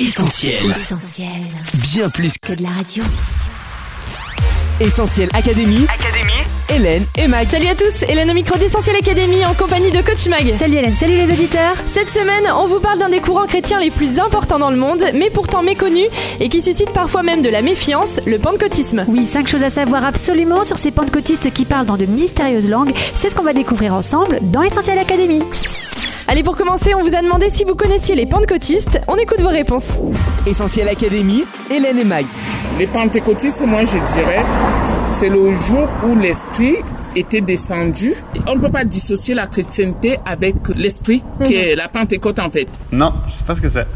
Essentiel. Essentiel. Bien plus Que de la radio. Essentiel Académie. Académie. Hélène et Mag. Salut à tous, Hélène au micro d'Essentiel Académie en compagnie de Coach Mag. Salut Hélène, salut les auditeurs. Cette semaine, on vous parle d'un des courants chrétiens les plus importants dans le monde, mais pourtant méconnu et qui suscite parfois même de la méfiance, le pentecôtisme. Oui, cinq choses à savoir absolument sur ces pentecôtistes qui parlent dans de mystérieuses langues. C'est ce qu'on va découvrir ensemble dans Essentiel Académie. Allez, pour commencer, on vous a demandé si vous connaissiez les pentecôtistes. On écoute vos réponses. Essentiel Académie, Hélène et Mag. Les pentecôtistes, moi je dirais, c'est le jour où l'esprit était descendu. On ne peut pas dissocier la chrétienté avec l'esprit qui est la Pentecôte en fait. Non, je sais pas ce que c'est.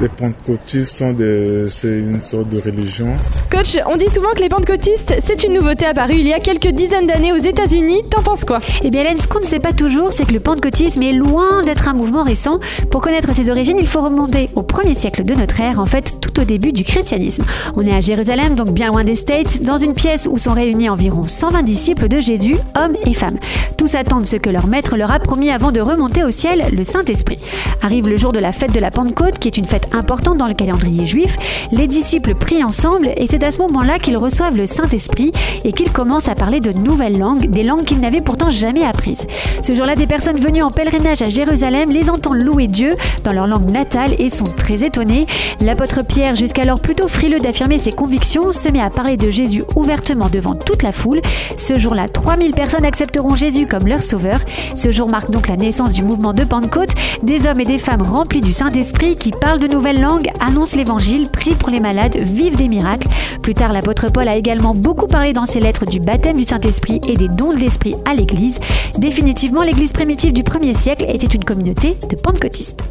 Les pentecôtistes sont des, c'est une sorte de religion. Coach, on dit souvent que les pentecôtistes, c'est une nouveauté apparue il y a quelques dizaines d'années aux États-Unis. T'en penses quoi? Eh bien Hélène, ce qu'on ne sait pas toujours, c'est que le pentecôtisme est loin d'être un mouvement récent. Pour connaître ses origines, il faut remonter au premier siècle de notre ère, en fait au début du christianisme. On est à Jérusalem, donc bien loin des States, dans une pièce où sont réunis environ 120 disciples de Jésus, hommes et femmes. Tous attendent ce que leur maître leur a promis avant de remonter au ciel, le Saint-Esprit. Arrive le jour de la fête de la Pentecôte, qui est une fête importante dans le calendrier juif. Les disciples prient ensemble et c'est à ce moment-là qu'ils reçoivent le Saint-Esprit et qu'ils commencent à parler de nouvelles langues, des langues qu'ils n'avaient pourtant jamais apprises. Ce jour-là, des personnes venues en pèlerinage à Jérusalem les entendent louer Dieu dans leur langue natale et sont très étonnées. L'apôtre Pierre, jusqu'alors plutôt frileux d'affirmer ses convictions, se met à parler de Jésus ouvertement devant toute la foule. Ce jour-là, 3000 personnes accepteront Jésus comme leur sauveur. Ce jour marque donc la naissance du mouvement de Pentecôte, des hommes et des femmes remplis du Saint-Esprit qui parlent de nouvelles langues, annoncent l'évangile, prient pour les malades, vivent des miracles. Plus tard, l'apôtre Paul a également beaucoup parlé dans ses lettres du baptême du Saint-Esprit et des dons de l'Esprit à l'Église. Définitivement, l'Église primitive du 1er siècle était une communauté de pentecôtistes.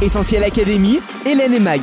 Essentiel Académie, Hélène et Mag.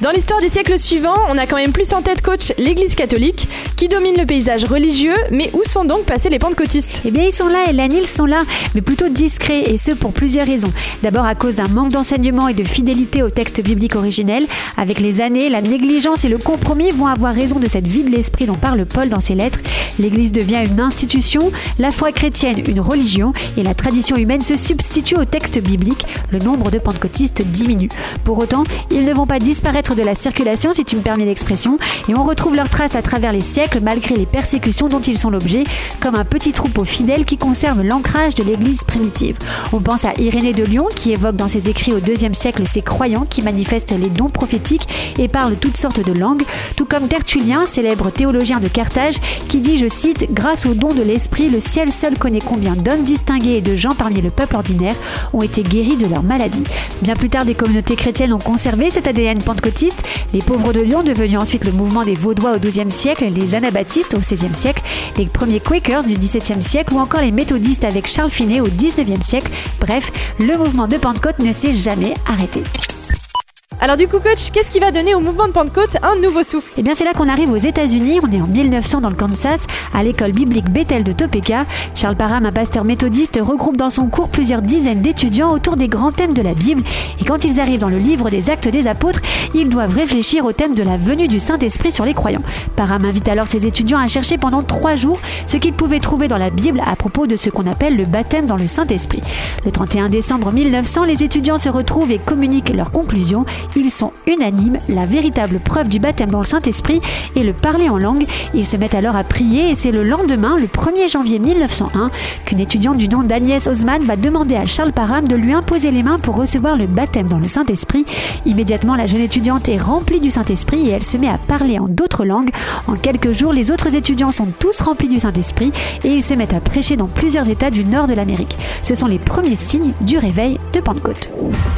Dans l'histoire des siècles suivants, on a quand même plus en tête coach l'Église catholique, qui domine le paysage religieux, mais où sont donc passés les pentecôtistes? Eh bien, ils sont là, Hélène, ils sont là, mais plutôt discrets, et ce pour plusieurs raisons. D'abord à cause d'un manque d'enseignement et de fidélité au texte biblique originel. Avec les années, la négligence et le compromis vont avoir raison de cette vie de l'esprit dont parle Paul dans ses lettres. L'Église devient une institution, la foi chrétienne une religion, et la tradition humaine se substitue au texte biblique. Le nombre de pentecôtistes diminue. Pour autant, ils ne vont pas disparaître de la circulation, si tu me permets l'expression, et on retrouve leurs traces à travers les siècles malgré les persécutions dont ils sont l'objet, comme un petit troupeau fidèle qui conserve l'ancrage de l'Église primitive. On pense à Irénée de Lyon qui évoque dans ses écrits au IIe siècle ces croyants qui manifestent les dons prophétiques et parlent toutes sortes de langues, tout comme Tertullien, célèbre théologien de Carthage, qui dit, je cite, Grâce au don de l'esprit, le ciel seul connaît combien d'hommes distingués et de gens parmi le peuple ordinaire ont été guéris de leur maladie. Bien plus tard, des communautés chrétiennes ont conservé cet ADN pentecôtiste les pauvres de Lyon, devenus ensuite le mouvement des Vaudois au XIIe siècle, les Anabaptistes au XVIe siècle, les premiers Quakers du XVIIe siècle ou encore les méthodistes avec Charles Finet au XIXe siècle. Bref, le mouvement de Pentecôte ne s'est jamais arrêté. Alors du coup coach, qu'est-ce qui va donner au mouvement de Pentecôte un nouveau souffle? Eh bien, c'est là qu'on arrive aux États-Unis. On est en 1900 dans le Kansas, à l'école biblique Bethel de Topeka. Charles Parham, un pasteur méthodiste, regroupe dans son cours plusieurs dizaines d'étudiants autour des grands thèmes de la Bible. Et quand ils arrivent dans le livre des Actes des Apôtres, ils doivent réfléchir au thème de la venue du Saint-Esprit sur les croyants. Parham invite alors ses étudiants à chercher pendant trois jours ce qu'ils pouvaient trouver dans la Bible à propos de ce qu'on appelle le baptême dans le Saint-Esprit. Le 31 décembre 1900, les étudiants se retrouvent et communiquent leurs conclusions. Ils sont unanimes, la véritable preuve du baptême dans le Saint-Esprit est le parler en langue. Ils se mettent alors à prier et c'est le lendemain, le 1er janvier 1901, qu'une étudiante du nom d'Agnès Osman va demander à Charles Parham de lui imposer les mains pour recevoir le baptême dans le Saint-Esprit. Immédiatement, la jeune étudiante est remplie du Saint-Esprit et elle se met à parler en d'autres langues. En quelques jours, les autres étudiants sont tous remplis du Saint-Esprit et ils se mettent à prêcher dans plusieurs États du nord de l'Amérique. Ce sont les premiers signes du réveil de Pentecôte.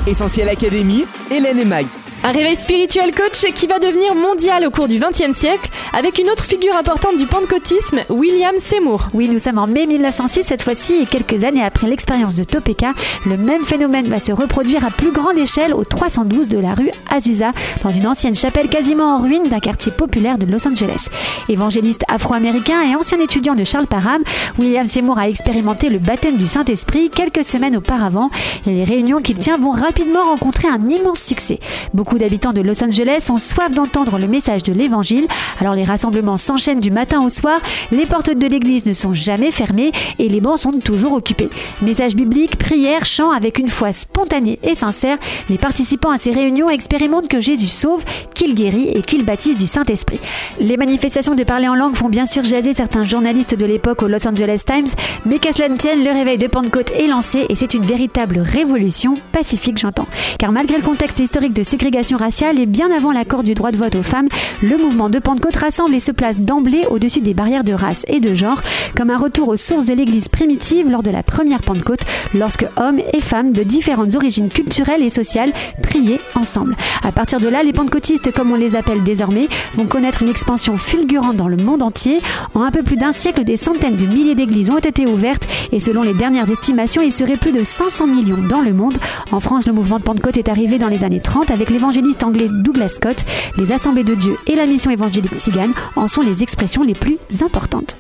Essentiel Académie, Hélène et Mag. Un réveil spirituel coach qui va devenir mondial au cours du XXe siècle avec une autre figure importante du pentecôtisme, William Seymour. Oui, nous sommes en mai 1906 cette fois-ci et quelques années après l'expérience de Topeka, le même phénomène va se reproduire à plus grande échelle au 312 de la rue Azusa, dans une ancienne chapelle quasiment en ruine d'un quartier populaire de Los Angeles. Évangéliste afro-américain et ancien étudiant de Charles Parham, William Seymour a expérimenté le baptême du Saint-Esprit quelques semaines auparavant et les réunions qu'il tient vont rapidement rencontrer un immense succès. Beaucoup Beaucoup d'habitants de Los Angeles ont soif d'entendre le message de l'évangile. Alors les rassemblements s'enchaînent du matin au soir, les portes de l'église ne sont jamais fermées et les bancs sont toujours occupés. Message biblique, prière, chant avec une foi spontanée et sincère, les participants à ces réunions expérimentent que Jésus sauve, qu'il guérit et qu'il baptise du Saint-Esprit. Les manifestations de parler en langue font bien sûr jaser certains journalistes de l'époque au Los Angeles Times, mais qu'à cela ne tienne, le réveil de Pentecôte est lancé et c'est une véritable révolution, pacifique j'entends. Car malgré le contexte historique de ségrégation raciale et bien avant l'accord du droit de vote aux femmes, le mouvement de Pentecôte rassemble et se place d'emblée au-dessus des barrières de race et de genre, comme un retour aux sources de l'Église primitive lors de la première Pentecôte, lorsque hommes et femmes de différentes origines culturelles et sociales priaient ensemble. À partir de là, les pentecôtistes, comme on les appelle désormais, vont connaître une expansion fulgurante dans le monde entier. En un peu plus d'un siècle, des centaines de milliers d'églises ont été ouvertes et selon les dernières estimations, il serait plus de 500 millions dans le monde. En France, le mouvement de Pentecôte est arrivé dans les années 30 avec l'évangéliste anglais Douglas Scott. Les assemblées de Dieu et la mission évangélique cigane en sont les expressions les plus importantes.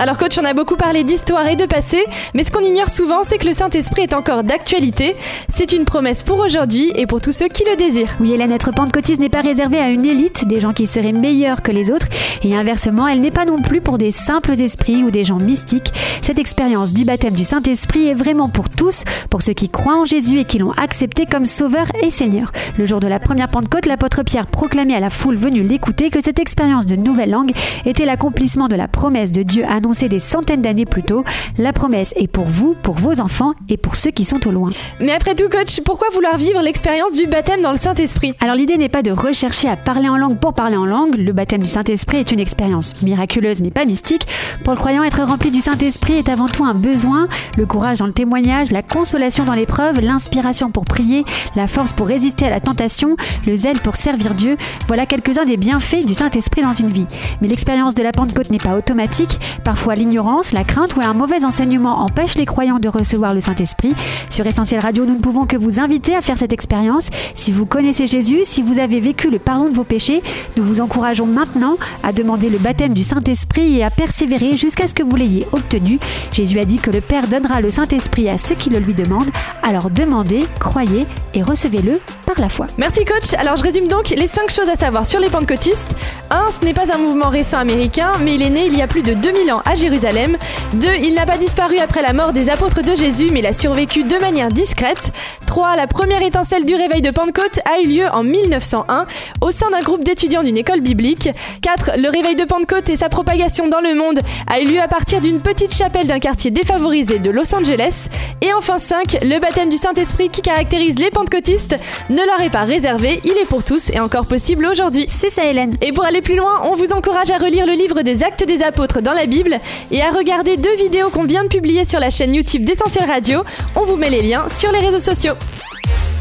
Alors coach, on a beaucoup parlé d'histoire et de passé, mais ce qu'on ignore souvent, c'est que le Saint-Esprit est encore d'actualité. C'est une promesse pour aujourd'hui et pour tous ceux qui le désirent. Oui, Hélène, être pentecôtiste n'est pas réservée à une élite, des gens qui seraient meilleurs que les autres, et inversement, elle n'est pas non plus pour des simples esprits ou des gens mystiques. Cette expérience du baptême du Saint-Esprit est vraiment pour tous, pour ceux qui croient en Jésus et qui l'ont accepté comme sauveur et Seigneur. Le jour de la première Pentecôte, l'apôtre Pierre proclamait à la foule venue l'écouter que cette expérience de nouvelle langue était l'accomplissement de la promesse de Dieu annoncée des centaines d'années plus tôt. La promesse est pour vous, pour vos enfants et pour ceux qui sont au loin. Mais après tout, coach, pourquoi vouloir vivre l'expérience du baptême dans le Saint-Esprit? Alors l'idée n'est pas de rechercher à parler en langue pour parler en langue. Le baptême du Saint-Esprit est une expérience miraculeuse mais pas mystique. Pour le croyant, être rempli du Saint-Esprit est avant tout un besoin. Le courage dans le témoignage, la consolation dans l'épreuve, l'inspiration pour prier, la force pour résister à la tentation, le zèle pour servir Dieu. Voilà quelques-uns des bienfaits du Saint-Esprit dans une vie. Mais l'expérience de la Pentecôte n'est pas automatique. Parfois l'ignorance, la crainte ou un mauvais enseignement empêchent les croyants de recevoir le Saint-Esprit. Sur Essentiel Radio, nous ne pouvons que vous inviter à faire cette expérience. Si vous connaissez Jésus, si vous avez vécu le pardon de vos péchés, nous vous encourageons maintenant à demander le baptême du Saint-Esprit et à persévérer jusqu'à ce que vous l'ayez obtenu. Jésus a dit que le Père donnera le Saint-Esprit à ceux qui le lui demandent. Alors demandez, croyez et recevez-le par la foi. Merci coach. Alors je résume donc les 5 choses à savoir sur les pentecôtistes. 1. Ce n'est pas un mouvement récent américain, mais il est né il y a plus de 2000 ans à Jérusalem. 2. Il n'a pas disparu après la mort des apôtres de Jésus, mais il a survécu de manière discrète. 3. La première étincelle du réveil de Pentecôte a eu lieu en 1901 au sein d'un groupe d'étudiants d'une école biblique. 4. Le réveil de Pentecôte et sa propagation dans le monde a eu lieu à partir d'une petite chapelle d'un quartier défavorisé de Los Angeles. Et enfin 5. Le baptême du Saint-Esprit qui caractérise les pentecôtistes ne leur est pas réservé, il est pour tous et encore possible aujourd'hui. C'est ça Hélène. Et pour aller plus loin, on vous encourage à relire le livre des actes des apôtres dans la Bible et à regarder deux vidéos qu'on vient de publier sur la chaîne YouTube d'Essentiel Radio. On vous met les liens sur les réseaux sociaux.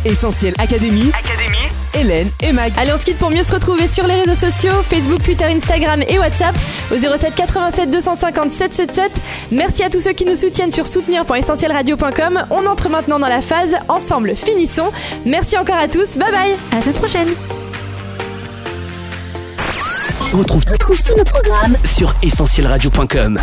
Essentiel Académie. Hélène et Mag. Allez, on se quitte pour mieux se retrouver sur les réseaux sociaux Facebook, Twitter, Instagram et WhatsApp au 07 87 250 777. Merci à tous ceux qui nous soutiennent sur soutenir.essentielradio.com. On entre maintenant dans la phase Ensemble, finissons. Merci encore à tous. Bye bye. À la semaine prochaine. On retrouve tous nos programmes sur essentielradio.com.